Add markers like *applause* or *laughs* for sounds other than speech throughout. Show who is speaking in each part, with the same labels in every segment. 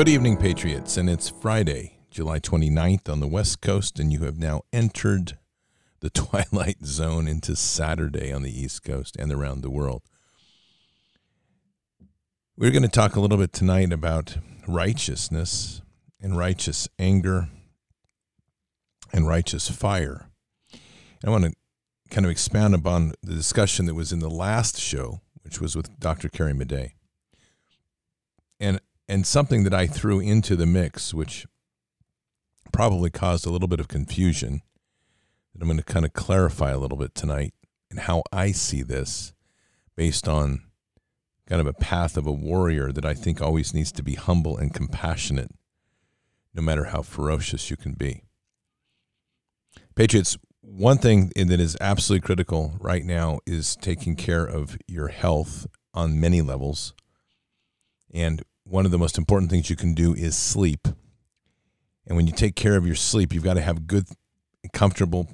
Speaker 1: Good evening, Patriots. And it's Friday, July 29th on the West Coast, and you have now entered the *laughs* twilight zone into Saturday on the East Coast and around the world. We're going to talk a little bit tonight about righteousness and righteous anger and righteous fire. I want to kind of expand upon the discussion that was in the last show, which was with Dr. Carrie Madej. And and something that I threw into the mix, which probably caused a little bit of confusion, that I'm going to kind of clarify a little bit tonight and how I see this based on kind of a path of a warrior that I think always needs to be humble and compassionate, no matter how ferocious you can be. Patriots, one thing that is absolutely critical right now is taking care of your health on many levels. And one of the most important things you can do is sleep. And when you take care of your sleep, you've got to have good, comfortable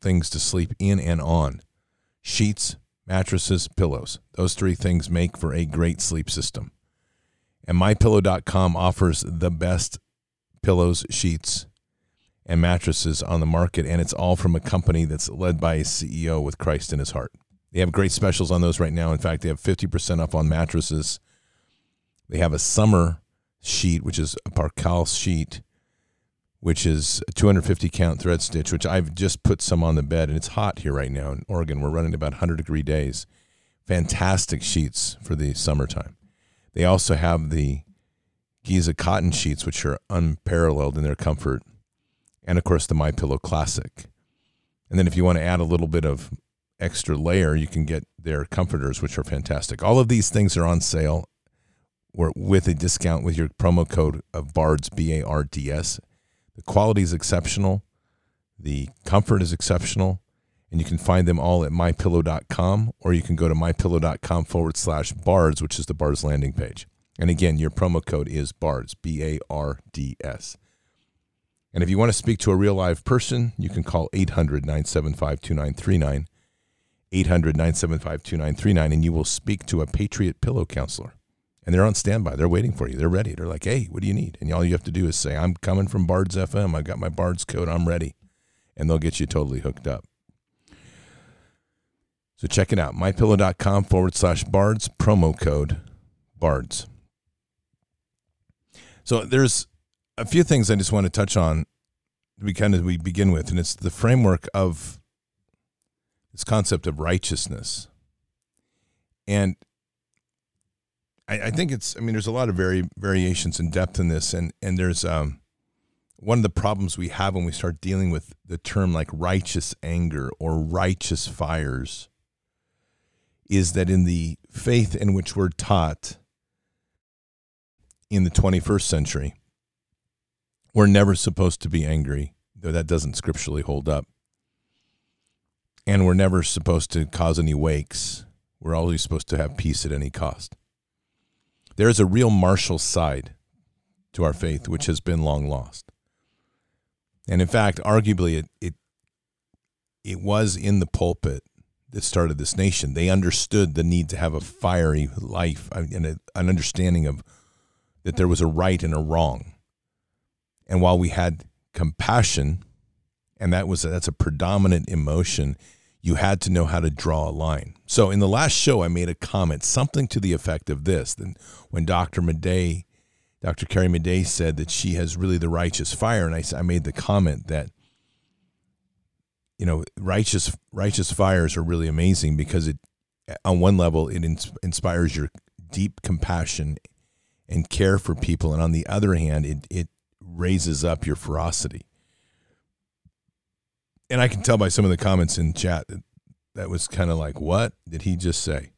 Speaker 1: things to sleep in and on sheets, mattresses, pillows. Those three things make for a great sleep system. And mypillow.com offers the best pillows, sheets, and mattresses on the market. And it's all from a company that's led by a CEO with Christ in his heart. They have great specials on those right now. In fact, they have 50% off on mattresses they have a summer sheet, which is a Percale sheet, which is a 250 count thread stitch, which I've just put some on the bed, and it's hot here right now in Oregon. We're running about 100 degree days. Fantastic sheets for the summertime. They also have the Giza cotton sheets, which are unparalleled in their comfort, and of course the My Pillow Classic. And then if you want to add a little bit of extra layer, you can get their comforters, which are fantastic. All of these things are on sale with a discount with your promo code of BARDS, B A R D S. The quality is exceptional, the comfort is exceptional, and you can find them all at mypillow.com or you can go to mypillow.com forward slash BARDS, which is the BARDS landing page. And again, your promo code is BARDS, B A R D S. And if you want to speak to a real live person, you can call 800 975 2939. 800 975 2939, and you will speak to a Patriot Pillow Counselor and they're on standby. They're waiting for you. They're ready. They're like, hey, what do you need? And all you have to do is say, I'm coming from Bards FM. I've got my Bards code. I'm ready. And they'll get you totally hooked up. So check it out mypillow.com forward slash bards, promo code bards. So there's a few things I just want to touch on we kind of we begin with, and it's the framework of this concept of righteousness. And I, I, think it's. I mean, there's a lot of very variations in depth in this, and and there's um, one of the problems we have when we start dealing with the term like righteous anger or righteous fires is that in the faith in which we're taught in the 21st century, we're never supposed to be angry, though that doesn't scripturally hold up. And we're never supposed to cause any wakes. We're always supposed to have peace at any cost. There is a real martial side to our faith which has been long lost. And in fact, arguably, it, it, it was in the pulpit that started this nation. They understood the need to have a fiery life and a, an understanding of that there was a right and a wrong. And while we had compassion, and that was that's a predominant emotion you had to know how to draw a line. So in the last show, I made a comment, something to the effect of this. Then when Dr. Madej, Dr. Carrie Madej said that she has really the righteous fire, and I, I made the comment that you know righteous righteous fires are really amazing because it on one level it ins- inspires your deep compassion and care for people, and on the other hand, it it raises up your ferocity and I can tell by some of the comments in chat that that was kind of like, what did he just say?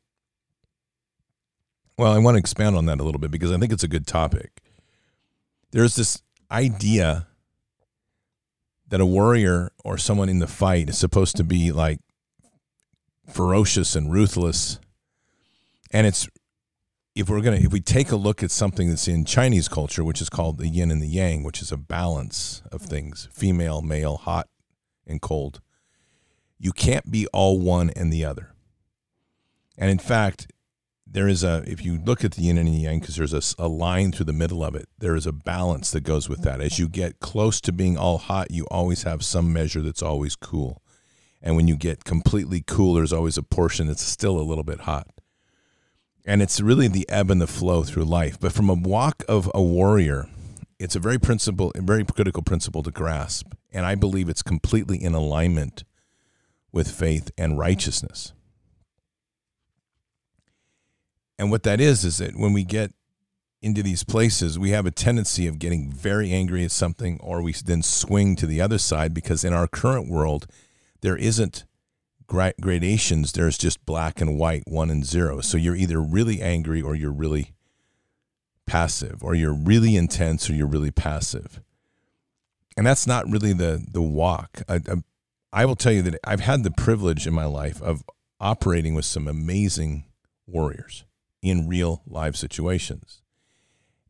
Speaker 1: Well, I want to expand on that a little bit because I think it's a good topic. There's this idea that a warrior or someone in the fight is supposed to be like ferocious and ruthless. And it's if we're going to if we take a look at something that's in Chinese culture which is called the yin and the yang, which is a balance of things, female, male, hot, and cold. You can't be all one and the other. And in fact, there is a if you look at the yin and the yang because there's a, a, line through the middle of it there is a balance that goes with that as you get close to being all hot you always have some measure that's always cool and when you get completely cool there's always a portion that's still a little bit hot and it's really the ebb and the flow through life but from a walk of a warrior it's a very principle a very critical principle to grasp and i believe it's completely in alignment with faith and righteousness and what that is, is that when we get into these places, we have a tendency of getting very angry at something, or we then swing to the other side because in our current world, there isn't gradations. There's just black and white, one and zero. So you're either really angry or you're really passive, or you're really intense or you're really passive. And that's not really the the walk. I, I, I will tell you that I've had the privilege in my life of operating with some amazing warriors in real live situations.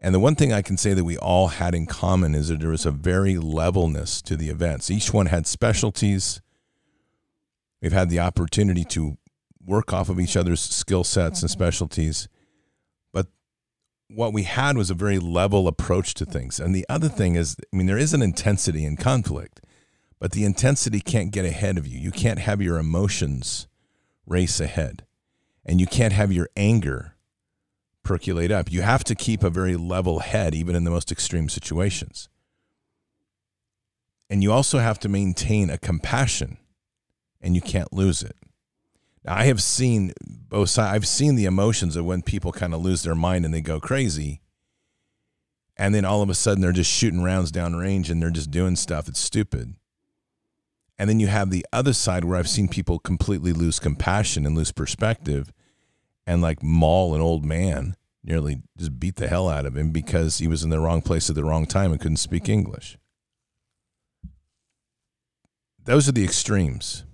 Speaker 1: And the one thing I can say that we all had in common is that there was a very levelness to the events. Each one had specialties. We've had the opportunity to work off of each other's skill sets and mm-hmm. specialties. What we had was a very level approach to things. And the other thing is, I mean, there is an intensity in conflict, but the intensity can't get ahead of you. You can't have your emotions race ahead, and you can't have your anger percolate up. You have to keep a very level head, even in the most extreme situations. And you also have to maintain a compassion, and you can't lose it. I have seen both sides. I've seen the emotions of when people kind of lose their mind and they go crazy. And then all of a sudden they're just shooting rounds down range and they're just doing stuff that's stupid. And then you have the other side where I've seen people completely lose compassion and lose perspective and like maul an old man nearly just beat the hell out of him because he was in the wrong place at the wrong time and couldn't speak English. Those are the extremes.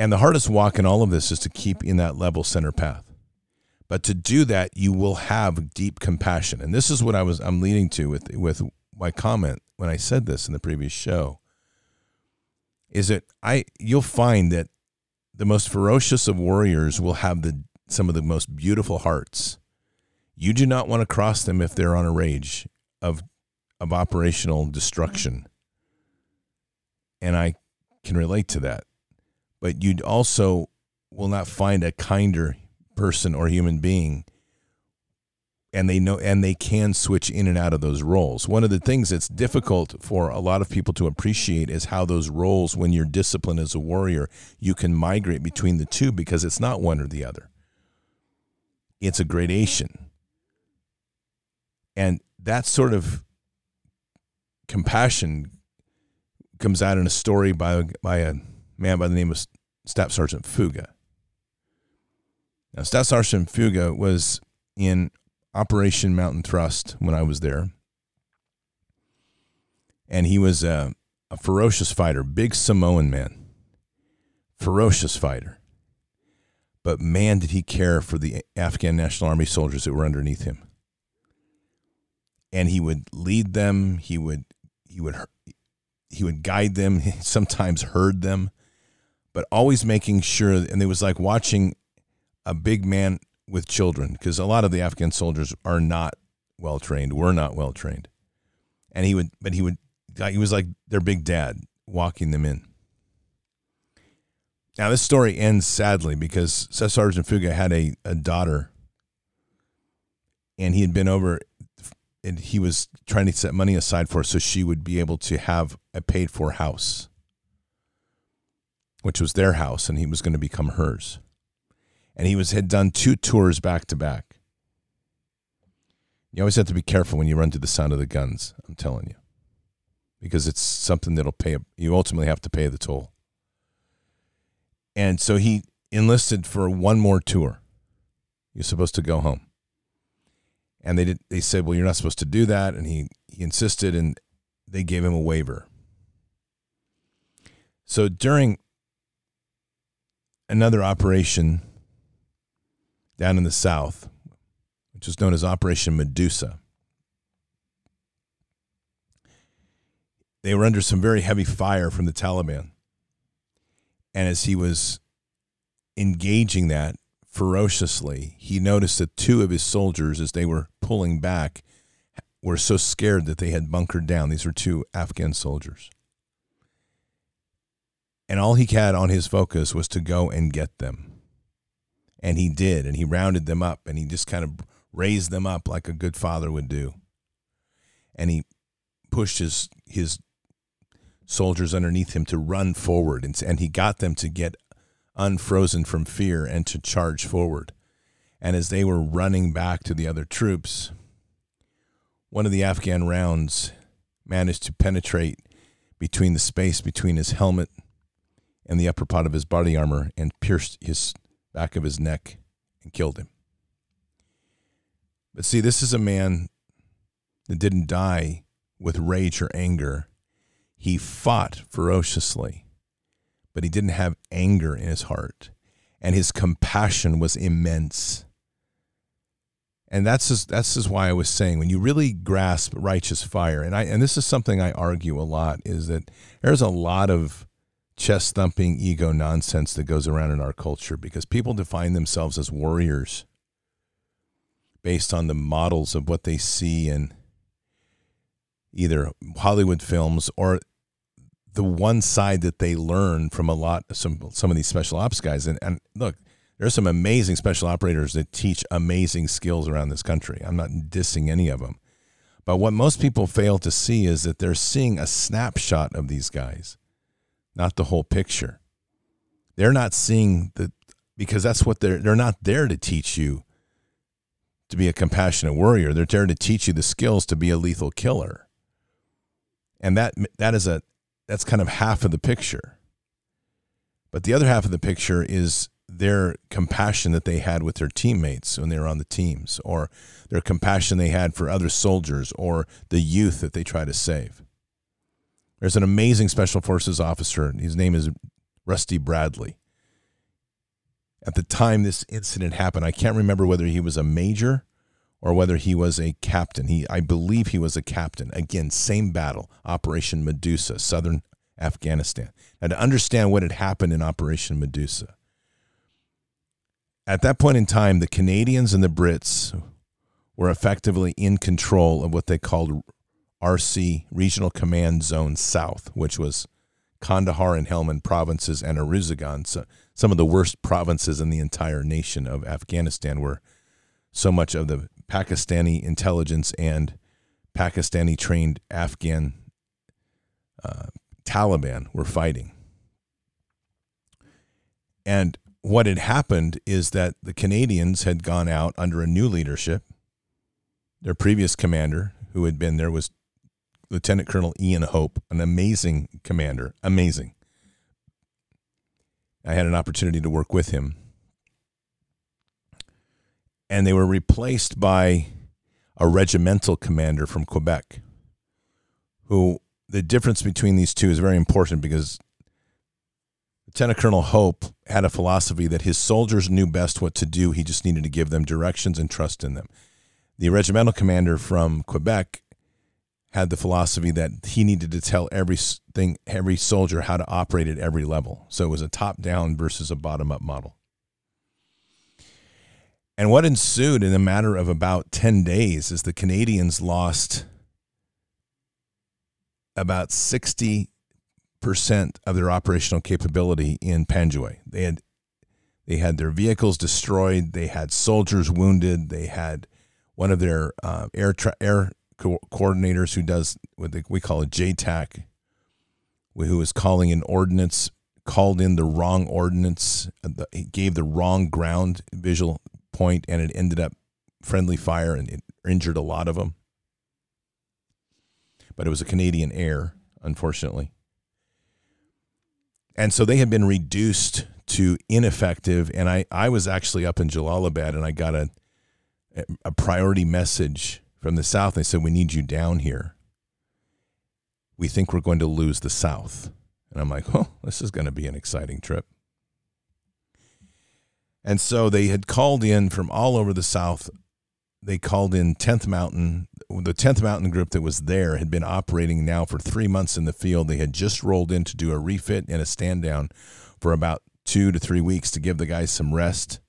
Speaker 1: And the hardest walk in all of this is to keep in that level center path. But to do that, you will have deep compassion. And this is what I was I'm leading to with with my comment when I said this in the previous show. Is that I you'll find that the most ferocious of warriors will have the some of the most beautiful hearts. You do not want to cross them if they're on a rage of of operational destruction. And I can relate to that. But you also will not find a kinder person or human being and they know and they can switch in and out of those roles. One of the things that's difficult for a lot of people to appreciate is how those roles when you're disciplined as a warrior, you can migrate between the two because it's not one or the other it's a gradation. And that sort of compassion comes out in a story by, by a man by the name of Staff Sergeant Fuga. Now, Staff Sergeant Fuga was in Operation Mountain Thrust when I was there. And he was a, a ferocious fighter, big Samoan man, ferocious fighter. But man, did he care for the Afghan National Army soldiers that were underneath him. And he would lead them. He would he would he would guide them. *laughs* Sometimes herd them, but always making sure. And it was like watching a big man with children because a lot of the Afghan soldiers are not well trained. Were not well trained, and he would. But he would. He was like their big dad walking them in. Now, this story ends sadly because Sergeant Fuga had a, a daughter and he had been over and he was trying to set money aside for her so she would be able to have a paid for house, which was their house, and he was going to become hers. And he was had done two tours back to back. You always have to be careful when you run to the sound of the guns, I'm telling you. Because it's something that'll pay you ultimately have to pay the toll. And so he enlisted for one more tour. You're supposed to go home. And they did they said, Well, you're not supposed to do that. And he, he insisted and they gave him a waiver. So during another operation down in the south, which was known as Operation Medusa, they were under some very heavy fire from the Taliban. And as he was engaging that, ferociously, he noticed that two of his soldiers, as they were pulling back, were so scared that they had bunkered down. These were two Afghan soldiers. And all he had on his focus was to go and get them. And he did. And he rounded them up and he just kind of raised them up like a good father would do. And he pushed his, his soldiers underneath him to run forward. And, and he got them to get unfrozen from fear and to charge forward. And as they were running back to the other troops, one of the Afghan rounds managed to penetrate between the space between his helmet and the upper part of his body armor and pierced his back of his neck and killed him. But see, this is a man that didn't die with rage or anger. He fought ferociously, but he didn't have anger in his heart, and his compassion was immense. And that's just, that's just why I was saying when you really grasp righteous fire, and I and this is something I argue a lot, is that there's a lot of chest thumping ego nonsense that goes around in our culture because people define themselves as warriors based on the models of what they see in either Hollywood films or the one side that they learn from a lot of some some of these special ops guys and, and look there's some amazing special operators that teach amazing skills around this country. I'm not dissing any of them. But what most people fail to see is that they're seeing a snapshot of these guys, not the whole picture. They're not seeing the because that's what they're they're not there to teach you to be a compassionate warrior. They're there to teach you the skills to be a lethal killer. And that that is a that's kind of half of the picture. But the other half of the picture is their compassion that they had with their teammates when they were on the teams, or their compassion they had for other soldiers or the youth that they try to save. There's an amazing special forces officer. His name is Rusty Bradley. At the time this incident happened, I can't remember whether he was a major or whether he was a captain. He, I believe he was a captain. Again, same battle, Operation Medusa, southern Afghanistan. Now, to understand what had happened in Operation Medusa, at that point in time, the Canadians and the Brits were effectively in control of what they called RC, Regional Command Zone South, which was Kandahar and Helmand provinces and Uruzgan, so some of the worst provinces in the entire nation of Afghanistan, where so much of the Pakistani intelligence and Pakistani trained Afghan uh, Taliban were fighting. And what had happened is that the Canadians had gone out under a new leadership. Their previous commander, who had been there, was Lieutenant Colonel Ian Hope, an amazing commander, amazing. I had an opportunity to work with him. And they were replaced by a regimental commander from Quebec, who the difference between these two is very important because Lieutenant Colonel Hope had a philosophy that his soldiers knew best what to do. He just needed to give them directions and trust in them. The regimental commander from Quebec had the philosophy that he needed to tell every thing, every soldier how to operate at every level. So it was a top down versus a bottom up model. And what ensued in a matter of about 10 days is the Canadians lost about 60 percent of their operational capability in Panjwai. They had they had their vehicles destroyed. They had soldiers wounded. They had one of their uh, air tra- air co- coordinators who does what they, we call a JTAC, who was calling an ordnance, called in the wrong ordnance, Uh, he gave the wrong ground visual point, and it ended up friendly fire and it injured a lot of them. But it was a Canadian air, unfortunately. And so they had been reduced to ineffective. And I, I was actually up in Jalalabad and I got a, a priority message from the South. They said, We need you down here. We think we're going to lose the South. And I'm like, Oh, this is going to be an exciting trip. And so they had called in from all over the South they called in 10th Mountain. The 10th Mountain group that was there had been operating now for three months in the field. They had just rolled in to do a refit and a stand down for about two to three weeks to give the guys some rest.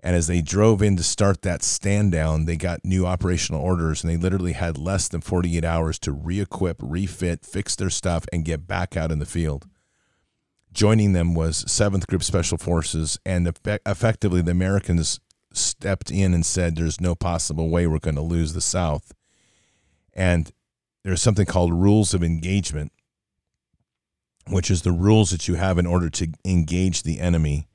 Speaker 1: And as they drove in to start that stand down, they got new operational orders and they literally had less than 48 hours to re equip, refit, fix their stuff, and get back out in the field. Joining them was 7th Group Special Forces, and effectively the Americans stepped in and said, There's no possible way we're going to lose the South. And there's something called rules of engagement, which is the rules that you have in order to engage the enemy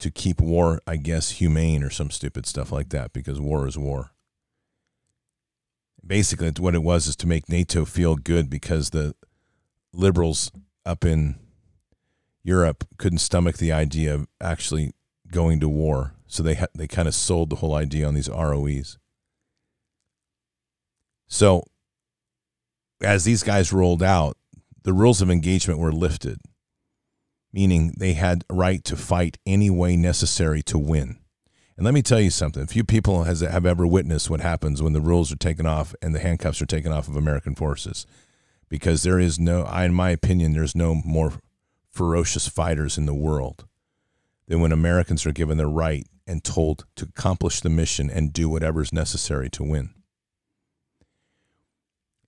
Speaker 1: to keep war, I guess, humane or some stupid stuff like that, because war is war. Basically, what it was is to make NATO feel good because the liberals up in Europe couldn't stomach the idea of actually going to war, so they ha- they kind of sold the whole idea on these ROEs. So, as these guys rolled out, the rules of engagement were lifted meaning they had right to fight any way necessary to win. And let me tell you something. Few people has, have ever witnessed what happens when the rules are taken off and the handcuffs are taken off of American forces. Because there is no, in my opinion, there's no more ferocious fighters in the world than when Americans are given the right and told to accomplish the mission and do whatever is necessary to win.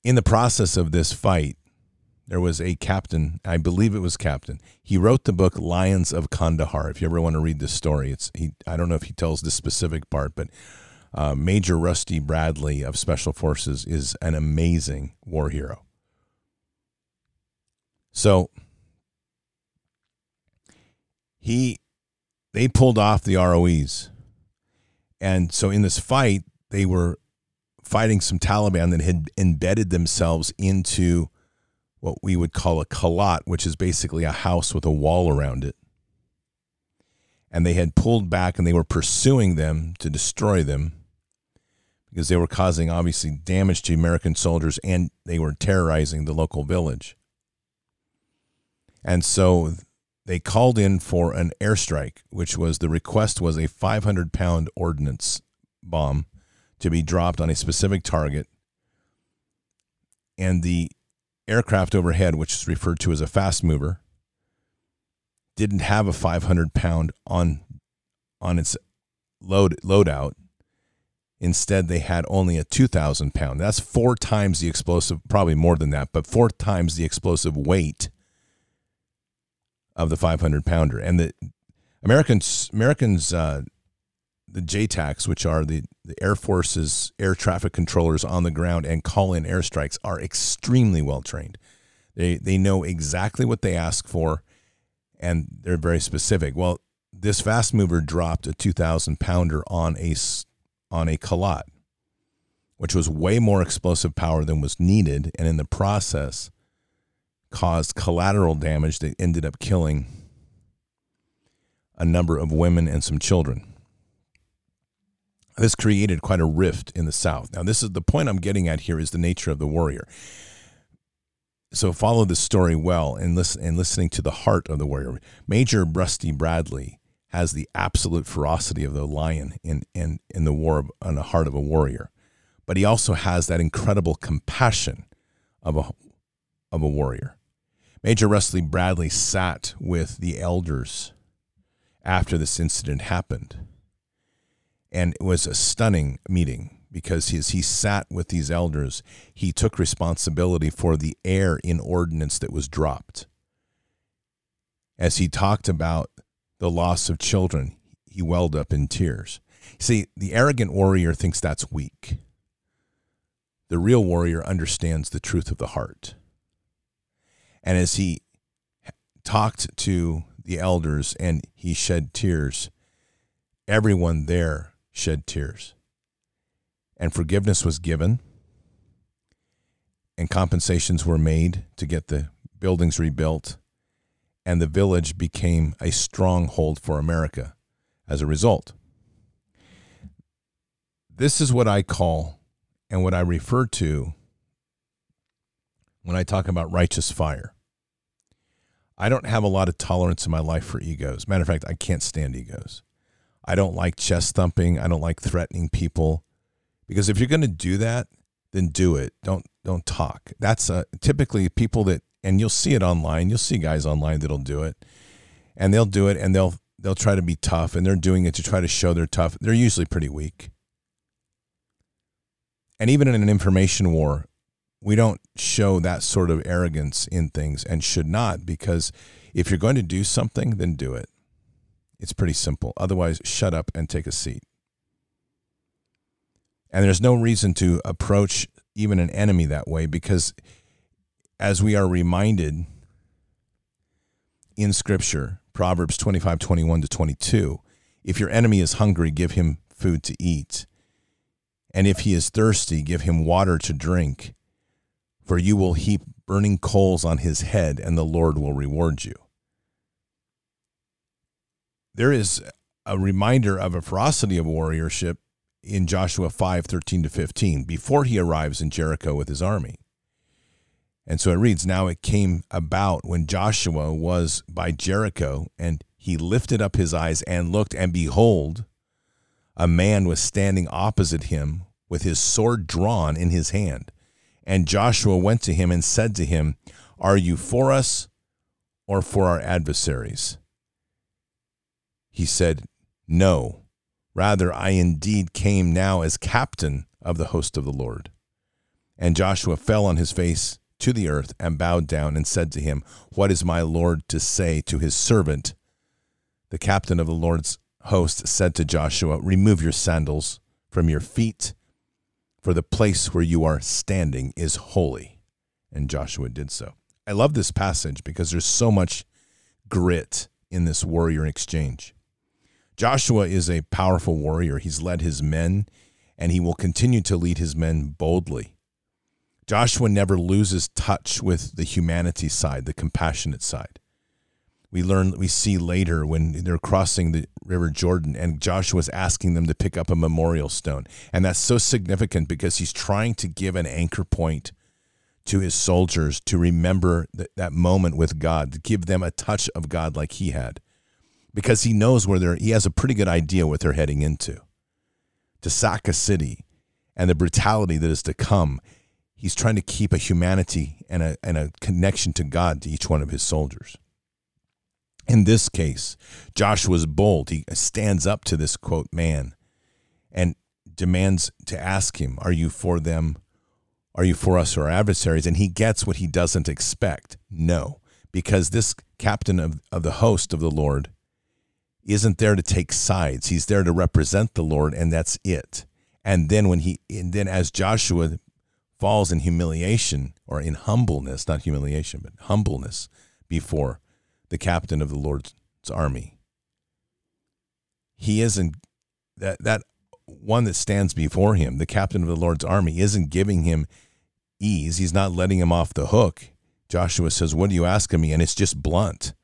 Speaker 1: In the process of this fight, there was a captain, I believe it was captain. He wrote the book Lions of Kandahar. If you ever want to read this story, it's he. I don't know if he tells the specific part, but uh, Major Rusty Bradley of Special Forces is an amazing war hero. So he, they pulled off the ROEs, and so in this fight, they were fighting some Taliban that had embedded themselves into what we would call a kalat, which is basically a house with a wall around it. And they had pulled back and they were pursuing them to destroy them because they were causing obviously damage to American soldiers and they were terrorizing the local village. And so they called in for an airstrike, which was the request was a 500 pound ordnance bomb to be dropped on a specific target. And the aircraft overhead, which is referred to as a fast mover, didn't have a 500 pound on on its load loadout. Instead, they had only a 2,000 pound. That's four times the explosive, probably more than that, but four times the explosive weight of the 500 pounder. And the Americans, Americans, uh, the JTACs, which are the, the Air Force's air traffic controllers on the ground and call in airstrikes, are extremely well trained. They, they know exactly what they ask for and they're very specific. Well, this fast mover dropped a 2,000 pounder on a, on a Kalat, which was way more explosive power than was needed. And in the process, caused collateral damage that ended up killing a number of women and some children. This created quite a rift in the South. Now, this is the point I'm getting at here is the nature of the warrior. So follow this story well and listen and listening to the heart of the warrior. Major Rusty Bradley has the absolute ferocity of the lion in, in, in the war on the heart of a warrior. But he also has that incredible compassion of a of a warrior. Major Rusty Bradley sat with the elders after this incident happened and it was a stunning meeting because as he sat with these elders, he took responsibility for the air in ordnance that was dropped. As he talked about the loss of children, he welled up in tears. See, the arrogant warrior thinks that's weak. The real warrior understands the truth of the heart. And as he talked to the elders and he shed tears, everyone there shed tears. And forgiveness was given, and compensations were made to get the buildings rebuilt, and the village became a stronghold for America as a result. This is what I call and what I refer to when I talk about righteous fire. I don't have a lot of tolerance in my life for egos. Matter of fact, I can't stand egos. I don't like chest thumping. I don't like threatening people because if you're going to do that, then do it. Don't don't talk. That's uh, typically people that and you'll see it online. You'll see guys online that'll do it. And they'll do it and they'll they'll try to be tough and they're doing it to try to show they're tough. They're usually pretty weak. And even in an information war, we don't show that sort of arrogance in things and should not because if you're going to do something, then do it. It's pretty simple. Otherwise, shut up and take a seat. And there's no reason to approach even an enemy that way because as we are reminded in scripture, Proverbs 25, 21 to 22, if your enemy is hungry, give him food to eat. And if he is thirsty, give him water to drink. For you will heap burning coals on his head, and the Lord will reward you. There is a reminder of a ferocity of warriorship in Joshua 5 13 to 15 before he arrives in Jericho with his army. And so it reads Now it came about when Joshua was by Jericho, and he lifted up his eyes and looked, and behold, a man was standing opposite him with his sword drawn in his hand. And Joshua went to him and said to him, Are you for us or for our adversaries? He said, No Rather, I indeed came now as captain of the host of the Lord. And Joshua fell on his face to the earth and bowed down and said to him, What is my Lord to say to his servant? The captain of the Lord's host said to Joshua, Remove your sandals from your feet, for the place where you are standing is holy. And Joshua did so. I love this passage because there's so much grit in this warrior exchange. Joshua is a powerful warrior. He's led his men, and he will continue to lead his men boldly. Joshua never loses touch with the humanity side, the compassionate side. We learn, we see later when they're crossing the River Jordan, and Joshua's asking them to pick up a memorial stone. And that's so significant because he's trying to give an anchor point to his soldiers to remember that, that moment with God, to give them a touch of God like he had because he knows where they're, he has a pretty good idea what they're heading into. To sack a city and the brutality that is to come, he's trying to keep a humanity and a, and a connection to God to each one of his soldiers. In this case, Joshua's bold. He stands up to this quote man and demands to ask him, Are you for them? Are you for us or our adversaries? And he gets what he doesn't expect. No, because this captain of, of the host of the Lord isn't there to take sides. He's there to represent the Lord, and that's it. And then when he, and then as Joshua falls in humiliation or in humbleness, not humiliation, but humbleness before the captain of the Lord's army, he isn't that that one that stands before him, the captain of the Lord's army, isn't giving him ease. He's not letting him off the hook. Joshua says, "What are you asking me?" And it's just blunt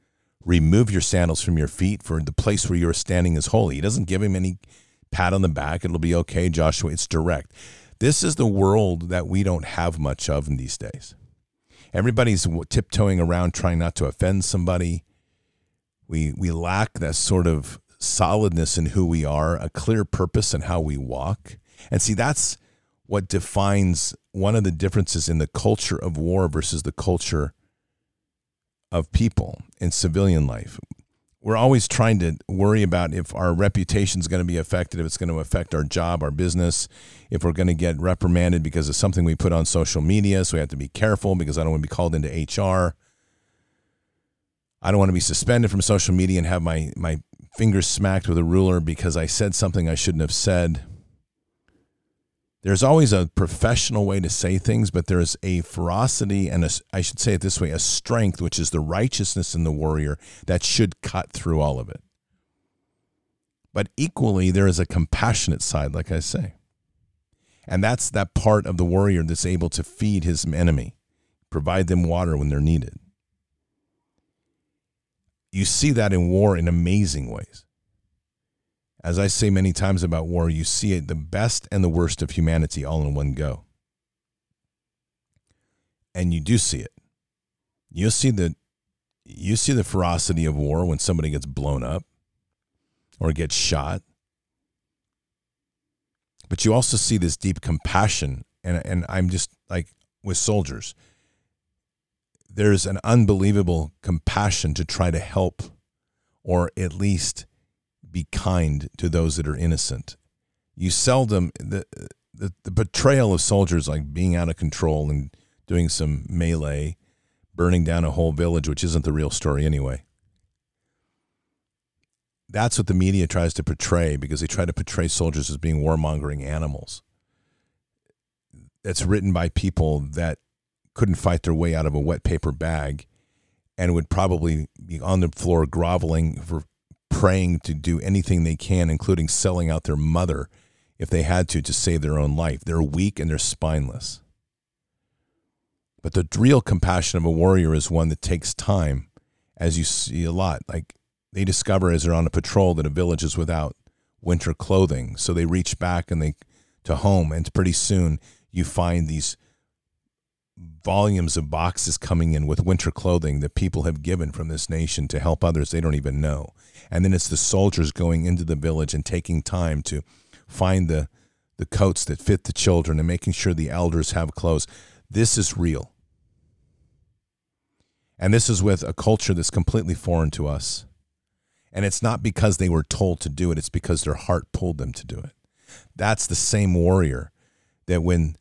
Speaker 1: remove your sandals from your feet, for the place where you are standing is holy. He doesn't give him any pat on the back. It'll be okay, Joshua. It's direct. This is the world that we don't have much of in these days. Everybody's tiptoeing around trying not to offend somebody. We, we lack that sort of solidness in who we are, a clear purpose in how we walk. And see, that's what defines one of the differences in the culture of war versus the culture of people in civilian life. We're always trying to worry about if our reputation is going to be affected, if it's going to affect our job, our business, if we're going to get reprimanded because of something we put on social media. So we have to be careful because I don't want to be called into HR. I don't want to be suspended from social media and have my, my fingers smacked with a ruler because I said something I shouldn't have said there's always a professional way to say things, but there's a ferocity and a, I should say it this way, a strength, which is the righteousness in the warrior that should cut through all of it. But equally, there is a compassionate side, like I say. And that's that part of the warrior that's able to feed his enemy, provide them water when they're needed. You see that in war in amazing ways. As I say many times about war, you see it the best and the worst of humanity all in one go. And you do see it. You see the you see the ferocity of war when somebody gets blown up or gets shot. But you also see this deep compassion and and I'm just like with soldiers. There's an unbelievable compassion to try to help or at least be kind to those that are innocent. You seldom the the, the betrayal of soldiers like being out of control and doing some melee, burning down a whole village, which isn't the real story anyway. That's what the media tries to portray because they try to portray soldiers as being warmongering animals. That's written by people that couldn't fight their way out of a wet paper bag and would probably be on the floor groveling for praying to do anything they can, including selling out their mother if they had to to save their own life. They're weak and they're spineless. But the real compassion of a warrior is one that takes time, as you see a lot. Like they discover as they're on a patrol that a village is without winter clothing, so they reach back and they to home, and pretty soon you find these volumes of boxes coming in with winter clothing that people have given from this nation to help others they don't even know. And then it's the soldiers going into the village and taking time to find the the coats that fit the children and making sure the elders have clothes. This is real. And this is with a culture that's completely foreign to us. And it's not because they were told to do it, it's because their heart pulled them to do it. That's the same warrior that when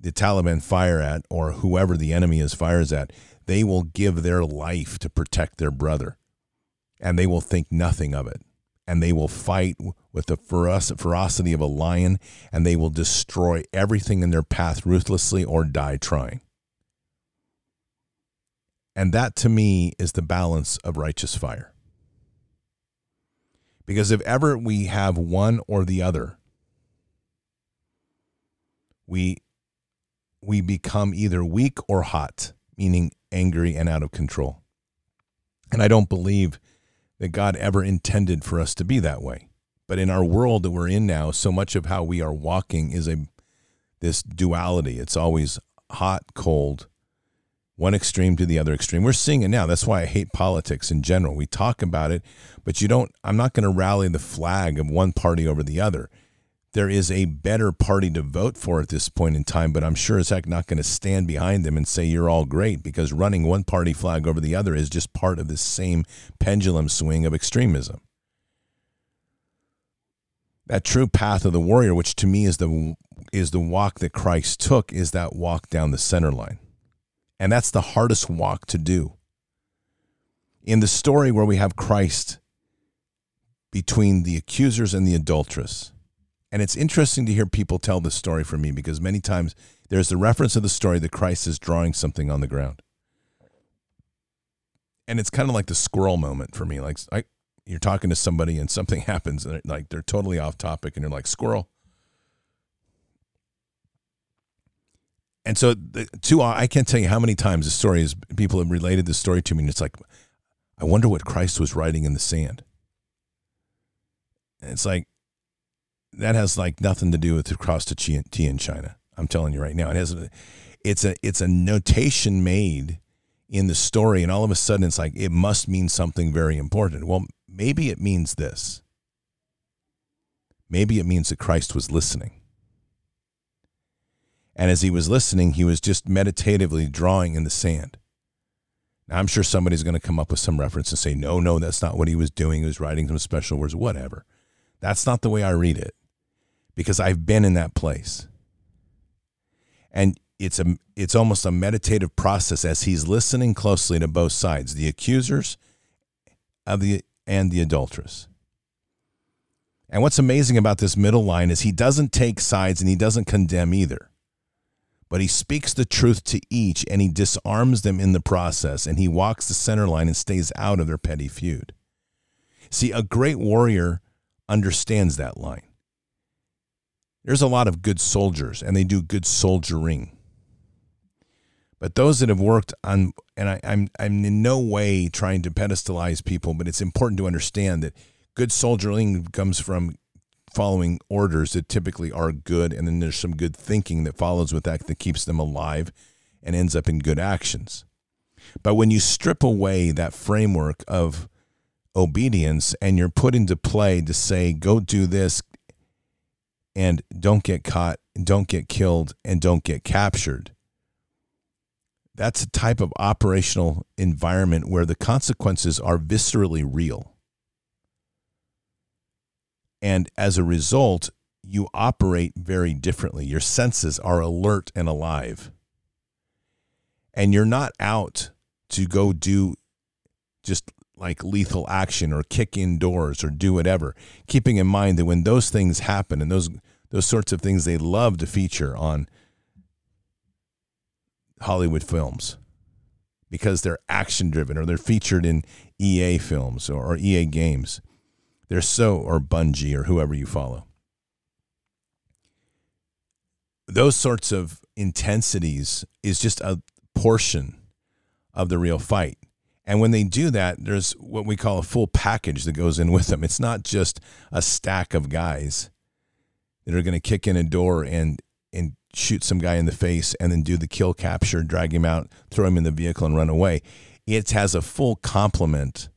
Speaker 1: the Taliban fire at, or whoever the enemy is fires at, they will give their life to protect their brother. And they will think nothing of it. And they will fight with the ferocity of a lion, and they will destroy everything in their path ruthlessly or die trying. And that to me is the balance of righteous fire. Because if ever we have one or the other, we we become either weak or hot, meaning angry and out of control. And I don't believe that God ever intended for us to be that way. But in our world that we're in now, so much of how we are walking is a this duality. It's always hot, cold, one extreme to the other extreme. We're seeing it now. That's why I hate politics in general. We talk about it, but you don't I'm not going to rally the flag of one party over the other there is a better party to vote for at this point in time, but I'm sure as heck not going to stand behind them and say you're all great because running one party flag over the other is just part of this same pendulum swing of extremism. That true path of the warrior, which to me is the is the walk that Christ took, is that walk down the center line. And that's the hardest walk to do. In the story where we have Christ between the accusers and the adulteress, and it's interesting to hear people tell this story for me because many times there's the reference of the story that Christ is drawing something on the ground. And it's kind of like the squirrel moment for me. Like I, you're talking to somebody and something *laughs* happens and like they're totally off topic and you're like, squirrel. And so the two, I can't tell you how many times the story is people have related the story to me. And it's like, I wonder what Christ was writing in the sand. And it's like, that has like nothing to do with the cross to tea in China. I'm telling you right now, it has. A, it's a it's a notation made in the story, and all of a sudden it's like it must mean something very important. Well, maybe it means this. Maybe it means that Christ was listening. And as he was listening, he was just meditatively drawing in the sand. Now, I'm sure somebody's going to come up with some reference and say, no, no, that's not what he was doing. He was writing some special words, whatever. That's not the way I read it because I've been in that place. And it's a it's almost a meditative process as he's listening closely to both sides, the accusers of the and the adulteress. And what's amazing about this middle line is he doesn't take sides and he doesn't condemn either. But he speaks the truth to each and he disarms them in the process and he walks the center line and stays out of their petty feud. See, a great warrior understands that line there's a lot of good soldiers and they do good soldiering. But those that have worked on, and I, am I'm, I'm in no way trying to pedestalize people, but it's important to understand that good soldiering comes from following orders that typically are good, and then there's some good thinking that follows with that that keeps them alive and ends up in good actions. But when you strip away that framework of obedience and you're put into play to say, go do this, and don't get caught, don't get killed, and don't get captured. That's a type of operational environment where the consequences are viscerally real. And as a result, you operate very differently. Your senses are alert and alive. And you're not out to go do just like lethal action or kick indoors or do whatever. Keeping in mind that when those things happen and those those sorts of things they love to feature on Hollywood films because they're action driven or they're featured in EA films or, or EA games. They're so or Bungie or whoever you follow. Those sorts of intensities is just a portion of the real fight. And when they do that, there's what we call a full package that goes in with them. It's not just a stack of guys that are going to kick in a door and and shoot some guy in the face and then do the kill capture, drag him out, throw him in the vehicle and run away. It has a full complement,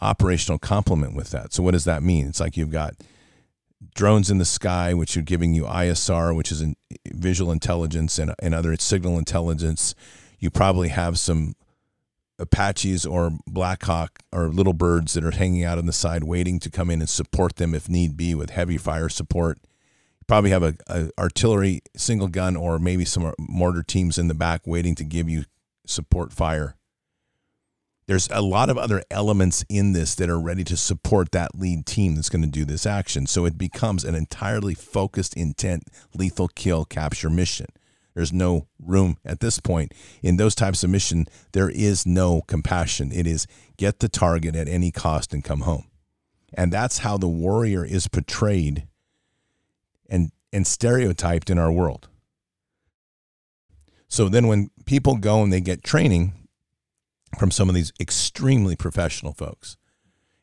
Speaker 1: operational complement with that. So what does that mean? It's like you've got drones in the sky, which are giving you ISR, which is visual intelligence and, and other signal intelligence. You probably have some Apaches or Blackhawk or little birds that are hanging out on the side waiting to come in and support them if need be with heavy fire support. Probably have a, a artillery single gun or maybe some mortar teams in the back waiting to give you support fire. There's a lot of other elements in this that are ready to support that lead team that's going to do this action. So it becomes an entirely focused, intent, lethal kill capture mission. There's no room at this point in those types of mission. There is no compassion. It is get the target at any cost and come home. And that's how the warrior is portrayed and, and stereotyped in our world. So then when people go and they get training from some of these extremely professional folks,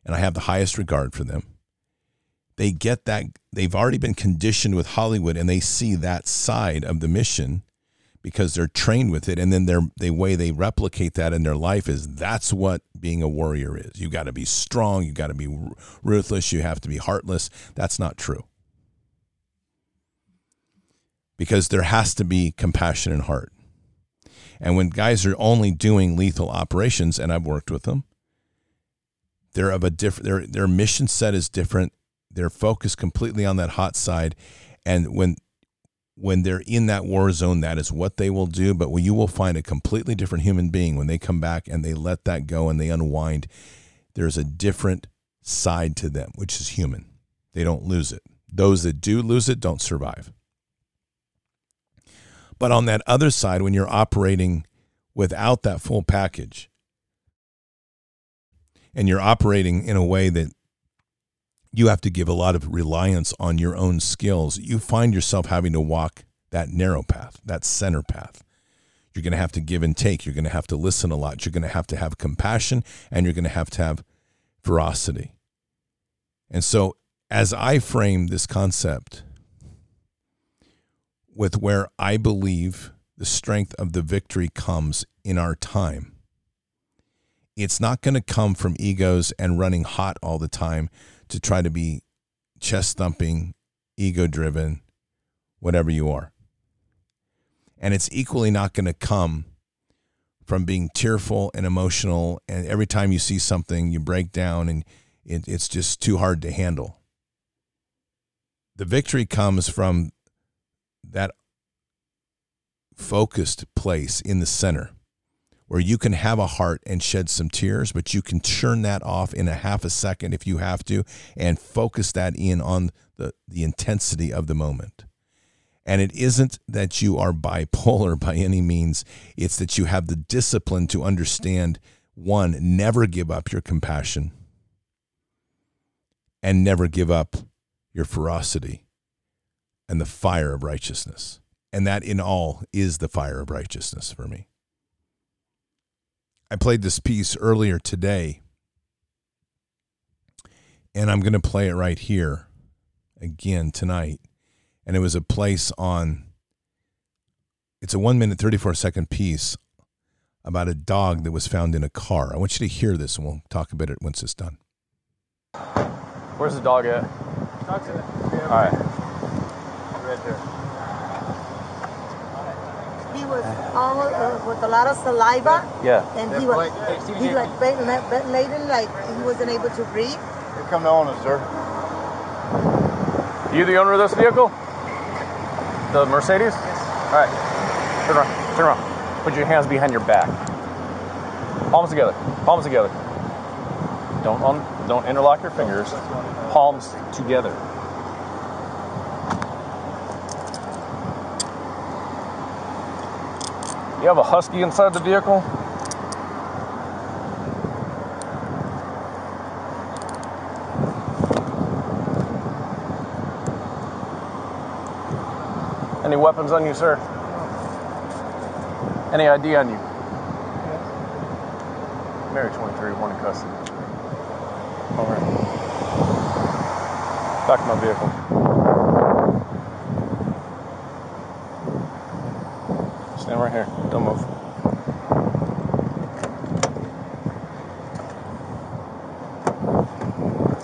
Speaker 1: and I have the highest regard for them, they get that they've already been conditioned with Hollywood and they see that side of the mission because they're trained with it and then their the way they replicate that in their life is that's what being a warrior is. You got to be strong, you got to be ruthless, you have to be heartless. That's not true. Because there has to be compassion and heart. And when guys are only doing lethal operations and I've worked with them, they're of a different their their mission set is different they're focused completely on that hot side. And when when they're in that war zone, that is what they will do. But you will find a completely different human being when they come back and they let that go and they unwind, there's a different side to them, which is human. They don't lose it. Those that do lose it don't survive. But on that other side, when you're operating without that full package and you're operating in a way that you have to give a lot of reliance on your own skills. You find yourself having to walk that narrow path, that center path. You're going to have to give and take. You're going to have to listen a lot. You're going to have to have compassion and you're going to have to have ferocity. And so, as I frame this concept with where I believe the strength of the victory comes in our time, it's not going to come from egos and running hot all the time to try to be chest thumping, ego driven, whatever you are. And it's equally not going to come from being tearful and emotional. And every time you see something, you break down and it, it's just too hard to handle. The victory comes from that focused place in the center where you can have a heart and shed some tears, but you can turn that off in a half a second if you have to and focus that in on the, the intensity of the moment. And it isn't that you are bipolar by any means, it's that you have the discipline to understand one, never give up your compassion and never give up your ferocity and the fire of righteousness. And that in all is the fire of righteousness for me. I played this piece earlier today, and I'm going to play it right here again tonight. And it was a place on, it's a one minute, 34 second piece about a dog that was found in a car. I want you to hear this, and we'll talk about it once it's done.
Speaker 2: Where's the dog at?
Speaker 3: Dog's in it.
Speaker 2: All right.
Speaker 3: Right there
Speaker 4: was all uh, with a lot of saliva.
Speaker 2: Yeah.
Speaker 4: And he was he like ventilating like he wasn't able to breathe.
Speaker 3: Here come the owner, sir.
Speaker 2: You the owner of this vehicle? The Mercedes? All right. Turn around. Turn around. Put your hands behind your back. Palms together. Palms together. Don't un- don't interlock your fingers. Palms together. You have a husky inside the vehicle? Any weapons on you, sir? Any ID on you? Mary 23, one in custody. All right. Back to my vehicle. Right here. Don't move.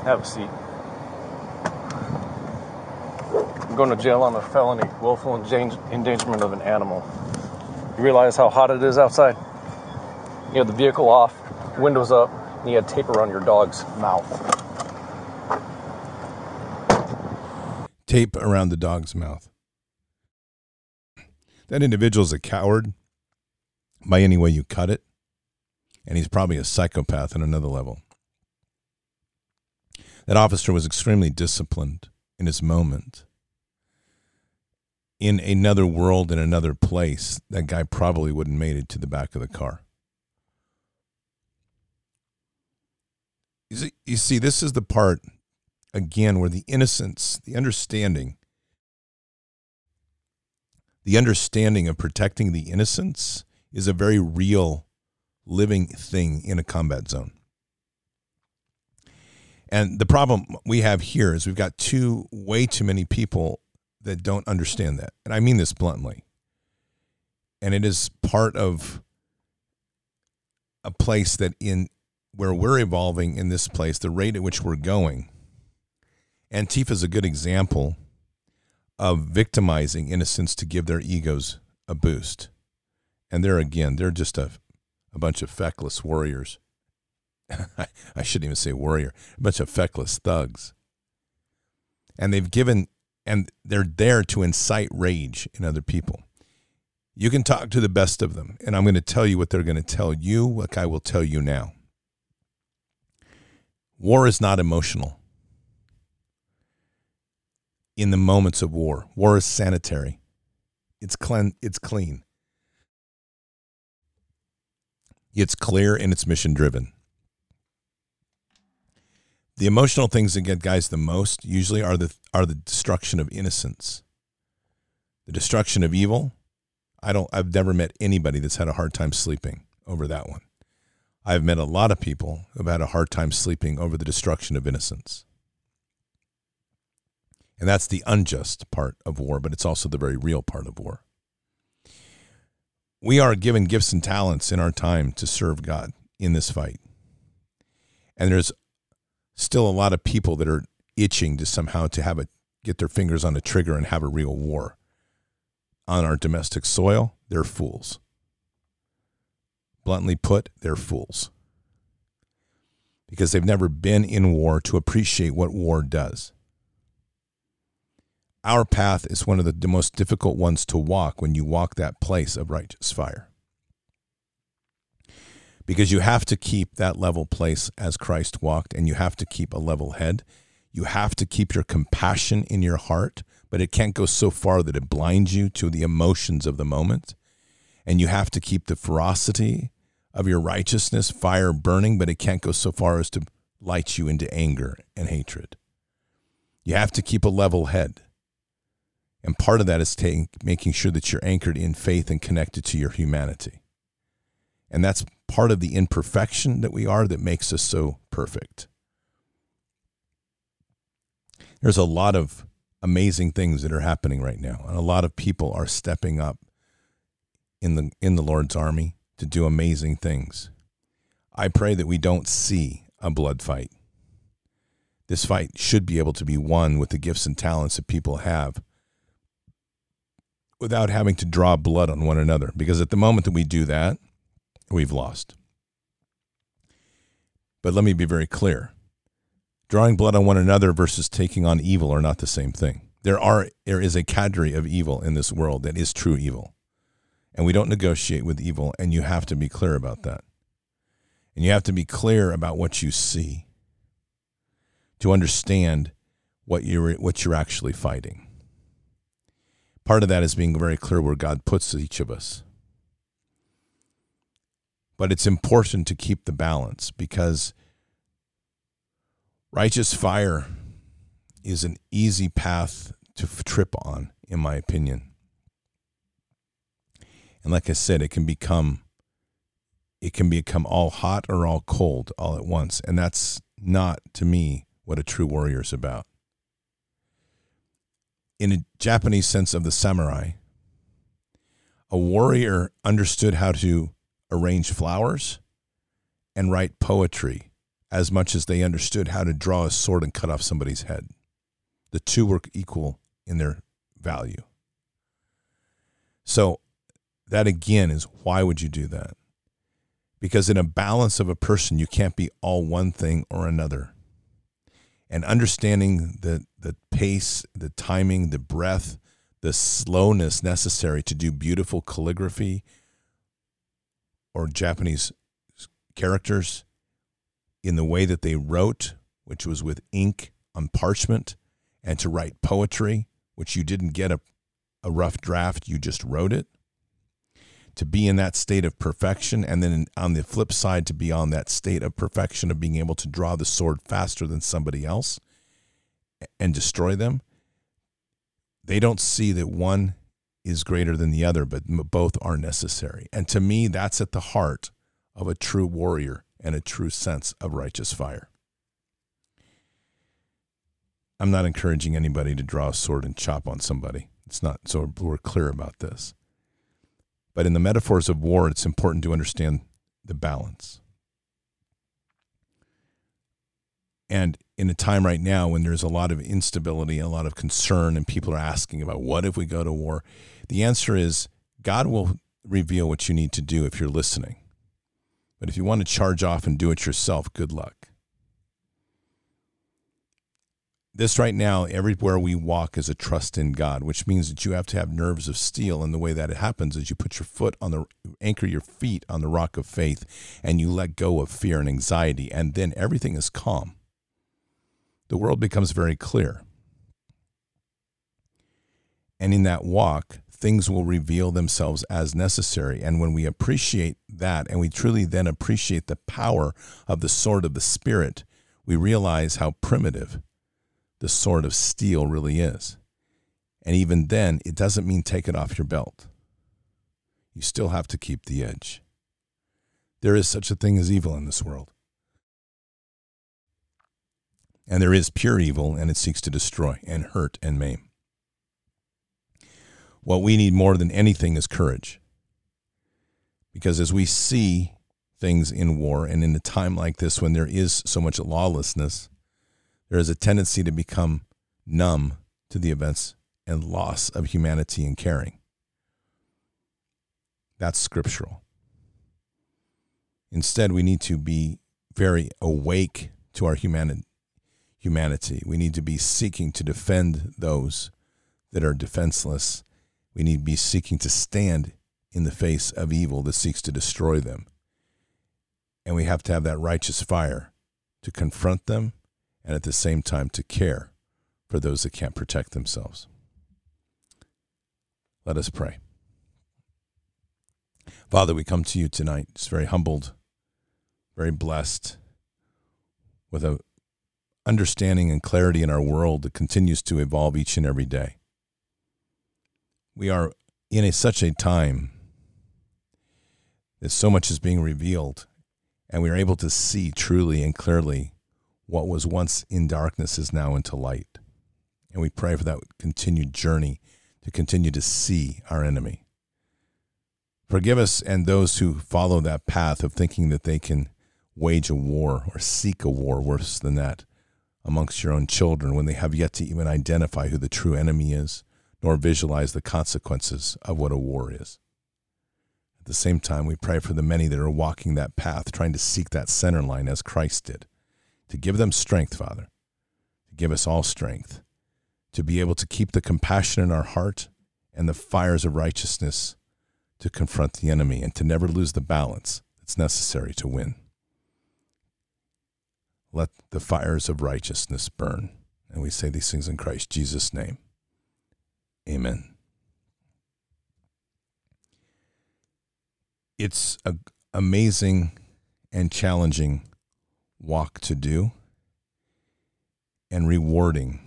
Speaker 2: Have a seat. I'm going to jail on a felony, willful endangerment of an animal. You realize how hot it is outside? You have the vehicle off, windows up, and you had tape around your dog's mouth.
Speaker 1: Tape around the dog's mouth. That individual's a coward by any way you cut it, and he's probably a psychopath on another level. That officer was extremely disciplined in his moment. In another world, in another place, that guy probably wouldn't made it to the back of the car. You see, you see, this is the part, again, where the innocence, the understanding, the understanding of protecting the innocents is a very real, living thing in a combat zone. And the problem we have here is we've got too, way too many people that don't understand that. And I mean this bluntly. And it is part of a place that in where we're evolving in this place, the rate at which we're going. Antifa is a good example of victimizing innocents to give their egos a boost. And they're again, they're just a, a bunch of feckless warriors. *laughs* I shouldn't even say warrior, a bunch of feckless thugs. And they've given, and they're there to incite rage in other people. You can talk to the best of them, and I'm going to tell you what they're going to tell you, like I will tell you now. War is not emotional. In the moments of war, war is sanitary. It's clean. It's clean. It's clear and it's mission driven. The emotional things that get guys the most usually are the are the destruction of innocence. The destruction of evil. I don't I've never met anybody that's had a hard time sleeping over that one. I've met a lot of people who've had a hard time sleeping over the destruction of innocence. And that's the unjust part of war, but it's also the very real part of war. We are given gifts and talents in our time to serve God in this fight. And there's still a lot of people that are itching to somehow to have a get their fingers on a trigger and have a real war on our domestic soil. They're fools. Bluntly put, they're fools. Because they've never been in war to appreciate what war does. Our path is one of the most difficult ones to walk when you walk that place of righteous fire. Because you have to keep that level place as Christ walked, and you have to keep a level head. You have to keep your compassion in your heart, but it can't go so far that it blinds you to the emotions of the moment. And you have to keep the ferocity of your righteousness fire burning, but it can't go so far as to light you into anger and hatred. You have to keep a level head. And part of that is taking, making sure that you're anchored in faith and connected to your humanity. And that's part of the imperfection that we are that makes us so perfect. There's a lot of amazing things that are happening right now, and a lot of people are stepping up in the in the Lord's army to do amazing things. I pray that we don't see a blood fight. This fight should be able to be won with the gifts and talents that people have without having to draw blood on one another. Because at the moment that we do that, we've lost. But let me be very clear Drawing blood on one another versus taking on evil are not the same thing. There are there is a cadre of evil in this world that is true evil. And we don't negotiate with evil, and you have to be clear about that. And you have to be clear about what you see to understand what you're what you're actually fighting. Part of that is being very clear where God puts each of us. But it's important to keep the balance because righteous fire is an easy path to trip on, in my opinion. And like I said, it can become it can become all hot or all cold all at once. And that's not to me what a true warrior is about. In a Japanese sense of the samurai, a warrior understood how to arrange flowers and write poetry as much as they understood how to draw a sword and cut off somebody's head. The two were equal in their value. So, that again is why would you do that? Because in a balance of a person, you can't be all one thing or another. And understanding the, the pace, the timing, the breath, the slowness necessary to do beautiful calligraphy or Japanese characters in the way that they wrote, which was with ink on parchment, and to write poetry, which you didn't get a, a rough draft, you just wrote it. To be in that state of perfection, and then on the flip side, to be on that state of perfection of being able to draw the sword faster than somebody else and destroy them. They don't see that one is greater than the other, but both are necessary. And to me, that's at the heart of a true warrior and a true sense of righteous fire. I'm not encouraging anybody to draw a sword and chop on somebody. It's not so we're clear about this. But in the metaphors of war, it's important to understand the balance. And in a time right now when there's a lot of instability and a lot of concern, and people are asking about what if we go to war, the answer is God will reveal what you need to do if you're listening. But if you want to charge off and do it yourself, good luck. This right now, everywhere we walk is a trust in God, which means that you have to have nerves of steel. And the way that it happens is you put your foot on the anchor your feet on the rock of faith and you let go of fear and anxiety, and then everything is calm. The world becomes very clear. And in that walk, things will reveal themselves as necessary. And when we appreciate that and we truly then appreciate the power of the sword of the Spirit, we realize how primitive the sword of steel really is. And even then, it doesn't mean take it off your belt. You still have to keep the edge. There is such a thing as evil in this world. And there is pure evil, and it seeks to destroy and hurt and maim. What we need more than anything is courage. Because as we see things in war and in a time like this when there is so much lawlessness, there is a tendency to become numb to the events and loss of humanity and caring. That's scriptural. Instead, we need to be very awake to our humanity. Humanity. We need to be seeking to defend those that are defenseless. We need to be seeking to stand in the face of evil that seeks to destroy them. And we have to have that righteous fire to confront them and at the same time to care for those that can't protect themselves. Let us pray. Father, we come to you tonight just very humbled, very blessed, with a understanding and clarity in our world that continues to evolve each and every day. We are in a, such a time that so much is being revealed, and we are able to see truly and clearly what was once in darkness is now into light. And we pray for that continued journey to continue to see our enemy. Forgive us and those who follow that path of thinking that they can wage a war or seek a war worse than that amongst your own children when they have yet to even identify who the true enemy is, nor visualize the consequences of what a war is. At the same time, we pray for the many that are walking that path, trying to seek that center line as Christ did to give them strength, Father, to give us all strength to be able to keep the compassion in our heart and the fires of righteousness to confront the enemy and to never lose the balance that's necessary to win. Let the fires of righteousness burn. And we say these things in Christ Jesus' name. Amen. It's amazing and challenging walk to do and rewarding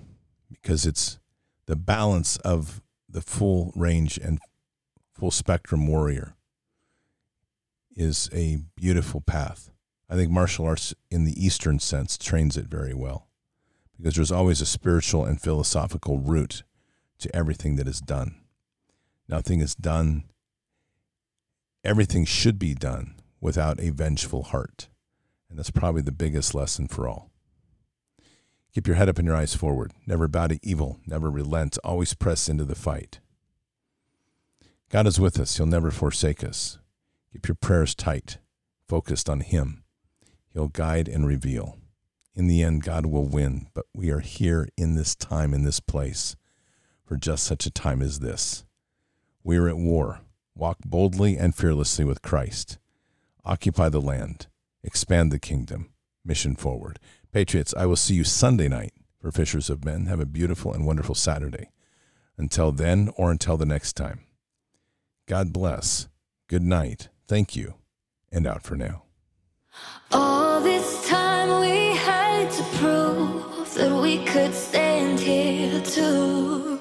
Speaker 1: because it's the balance of the full range and full spectrum warrior is a beautiful path. I think martial arts, in the Eastern sense, trains it very well because there's always a spiritual and philosophical root to everything that is done. Nothing is done, everything should be done without a vengeful heart. And that's probably the biggest lesson for all. Keep your head up and your eyes forward. Never bow to evil. Never relent. Always press into the fight. God is with us. He'll never forsake us. Keep your prayers tight, focused on Him. He'll guide and reveal. In the end, God will win, but we are here in this time, in this place, for just such a time as this. We are at war. Walk boldly and fearlessly with Christ. Occupy the land. Expand the kingdom. Mission forward. Patriots, I will see you Sunday night for Fishers of Men. Have a beautiful and wonderful Saturday. Until then, or until the next time, God bless. Good night. Thank you. And out for now.
Speaker 5: All this time we had to prove that we could stand here too.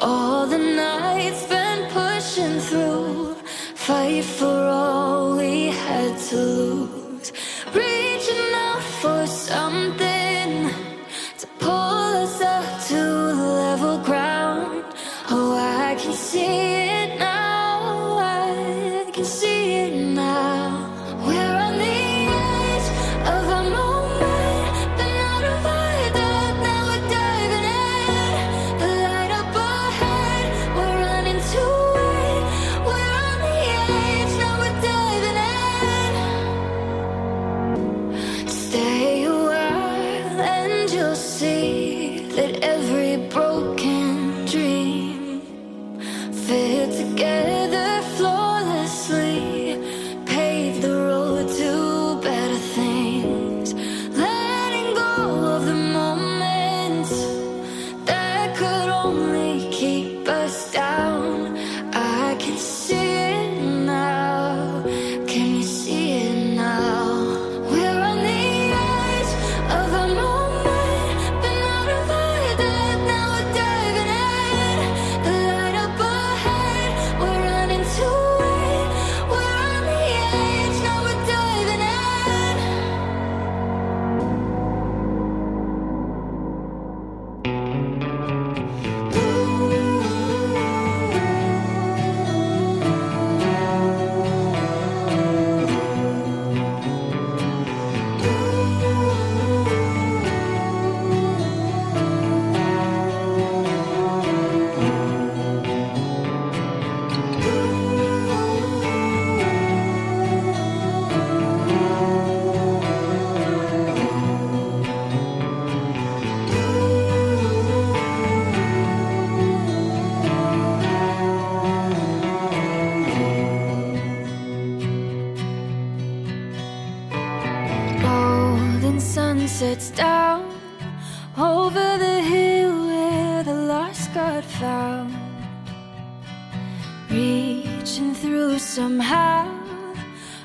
Speaker 5: All the nights been pushing through, fight for all we had to lose.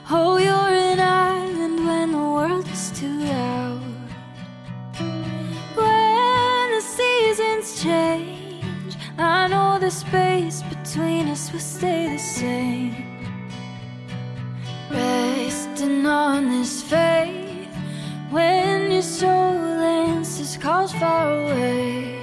Speaker 5: Oh, you're an island when the world is too loud. When the seasons change, I know the space between us will stay the same. Resting on this faith when your soul answers calls far away.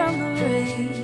Speaker 5: From the rain.